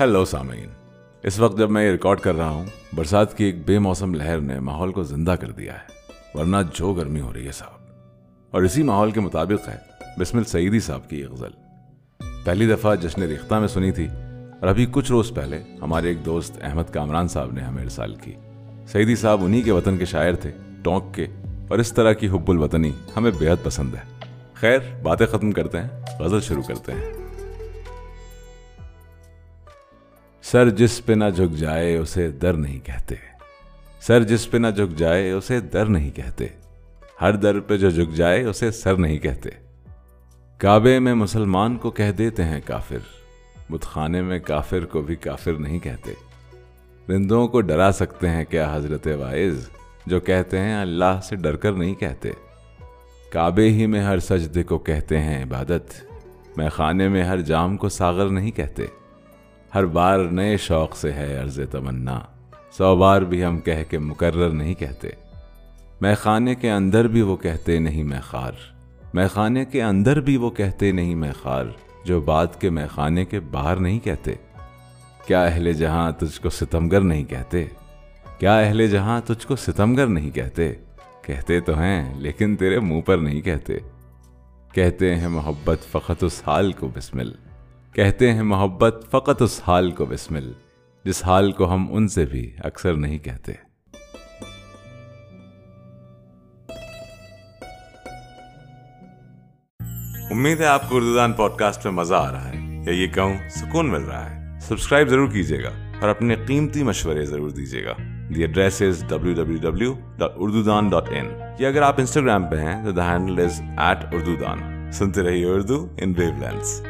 Hello سامعین اس وقت جب میں یہ ریکارڈ کر رہا ہوں، برسات کی ایک بے موسم لہر نے ماحول کو زندہ کر دیا ہے، ورنہ جو گرمی ہو رہی ہے صاحب۔ اور اسی ماحول کے مطابق ہے بسمل سعیدی صاحب کی یہ غزل۔ پہلی دفعہ جشن ریختہ میں سنی تھی، اور ابھی کچھ روز پہلے ہمارے ایک دوست احمد کامران صاحب نے ہمیں ارسال کی۔ سعیدی صاحب انہی کے وطن کے شاعر تھے، ٹونک کے، اور اس طرح کی حب الوطنی ہمیں بےحد پسند ہے۔ خیر، باتیں ختم کرتے ہیں، غزل شروع کرتے ہیں۔ سر جس پہ نہ جھک جائے اسے در نہیں کہتے۔ سر جس پہ نہ جھک جائے اسے در نہیں کہتے۔ ہر در پہ جو جھک جائے اسے سر نہیں کہتے۔ کعبے میں مسلمان کو کہہ دیتے ہیں کافر بت خانے میں کافر کو بھی کافر نہیں کہتے۔ رندوں کو ڈرا سکتے ہیں کیا حضرت وائز، جو کہتے ہیں اللہ سے ڈر کر نہیں کہتے۔ کعبے ہی میں ہر سجدے کو کہتے ہیں عبادت، میں خانے میں ہر جام کو ساغر نہیں کہتے۔ ہر بار نئے شوق سے ہے عرض تمنا۔ سو بار بھی ہم کہہ کے مقرر نہیں کہتے۔ میں خانے کے اندر بھی وہ کہتے نہیں میں خار۔ میں خانے کے اندر بھی وہ کہتے نہیں میں خار۔ جو بات کے میں خانے کے باہر نہیں کہتے۔ کیا اہل جہاں تجھ کو ستمگر نہیں کہتے؟ کیا اہل جہاں تجھ کو ستمگر نہیں کہتے؟ کہتے تو ہیں، لیکن تیرے منہ پر نہیں کہتے۔ کہتے ہیں محبت فقط اس حال کو بسمل۔ کہتے ہیں محبت فقط اس حال کو بسمل، جس حال کو ہم ان سے بھی اکثر نہیں کہتے۔ امید ہے آپ کو اردو دان پوڈ کاسٹ میں مزہ آ رہا ہے، یا یہ کہوں، سکون مل رہا ہے۔ سبسکرائب ضرور کیجیے گا اور اپنے قیمتی مشورے ضرور دیجیے گا۔ The address is W W W dot Urdudaan dot in یا اگر آپ انسٹاگرام پہ ہیں، تو the handle is at Urdudaan سنتے رہیے اردو ان ویو لینس